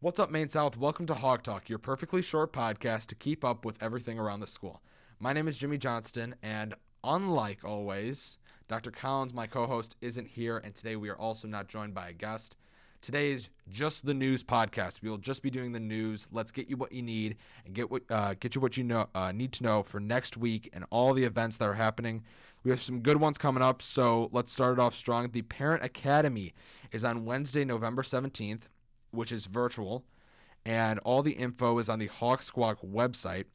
What's up, Maine South? Welcome to Hawk Talk, your perfectly short podcast to keep up with everything around the school. My name is Jimmy Johnston, and unlike always, Dr. Collins, my co host, isn't here, and today we are also not joined by a guest. Today is just the news podcast. We will just be doing the news. Let's get you what you need and get what uh, get you what you know uh, need to know for next week and all the events that are happening. We have some good ones coming up, so let's start it off strong. The Parent Academy is on Wednesday, November seventeenth which is virtual, and all the info is on the Hawk Squawk website.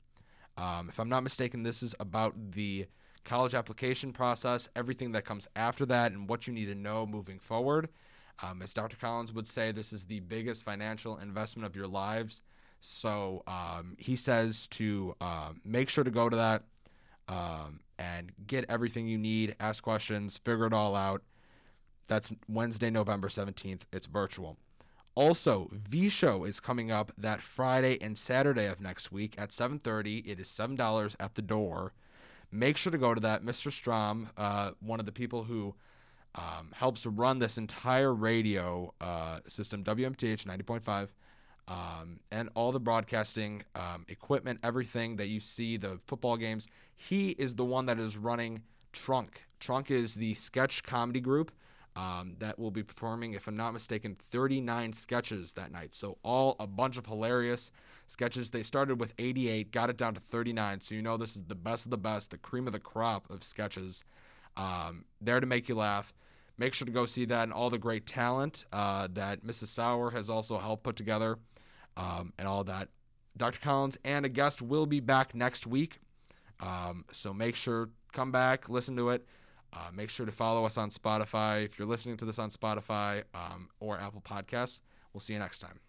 Um, if I'm not mistaken, this is about the college application process, everything that comes after that, and what you need to know moving forward. Um, as Dr. Collins would say, this is the biggest financial investment of your lives. So um, he says to uh, make sure to go to that um, and get everything you need, ask questions, figure it all out. That's Wednesday, November 17th. It's virtual. Also, V Show is coming up that Friday and Saturday of next week at 7:30. It is seven dollars at the door. Make sure to go to that. Mr. Strom, uh, one of the people who um, helps run this entire radio uh, system, WMTH 90.5, um, and all the broadcasting um, equipment, everything that you see, the football games. He is the one that is running Trunk. Trunk is the sketch comedy group um, that will be performing, if I'm not mistaken, 39 sketches that night. So, all a bunch of hilarious sketches. They started with 88, got it down to 39. So, you know, this is the best of the best, the cream of the crop of sketches. Um, there to make you laugh. Make sure to go see that and all the great talent uh, that Mrs. Sauer has also helped put together um, and all that. Dr. Collins and a guest will be back next week. Um, so make sure come back, listen to it. Uh, make sure to follow us on Spotify if you're listening to this on Spotify um, or Apple Podcasts. We'll see you next time.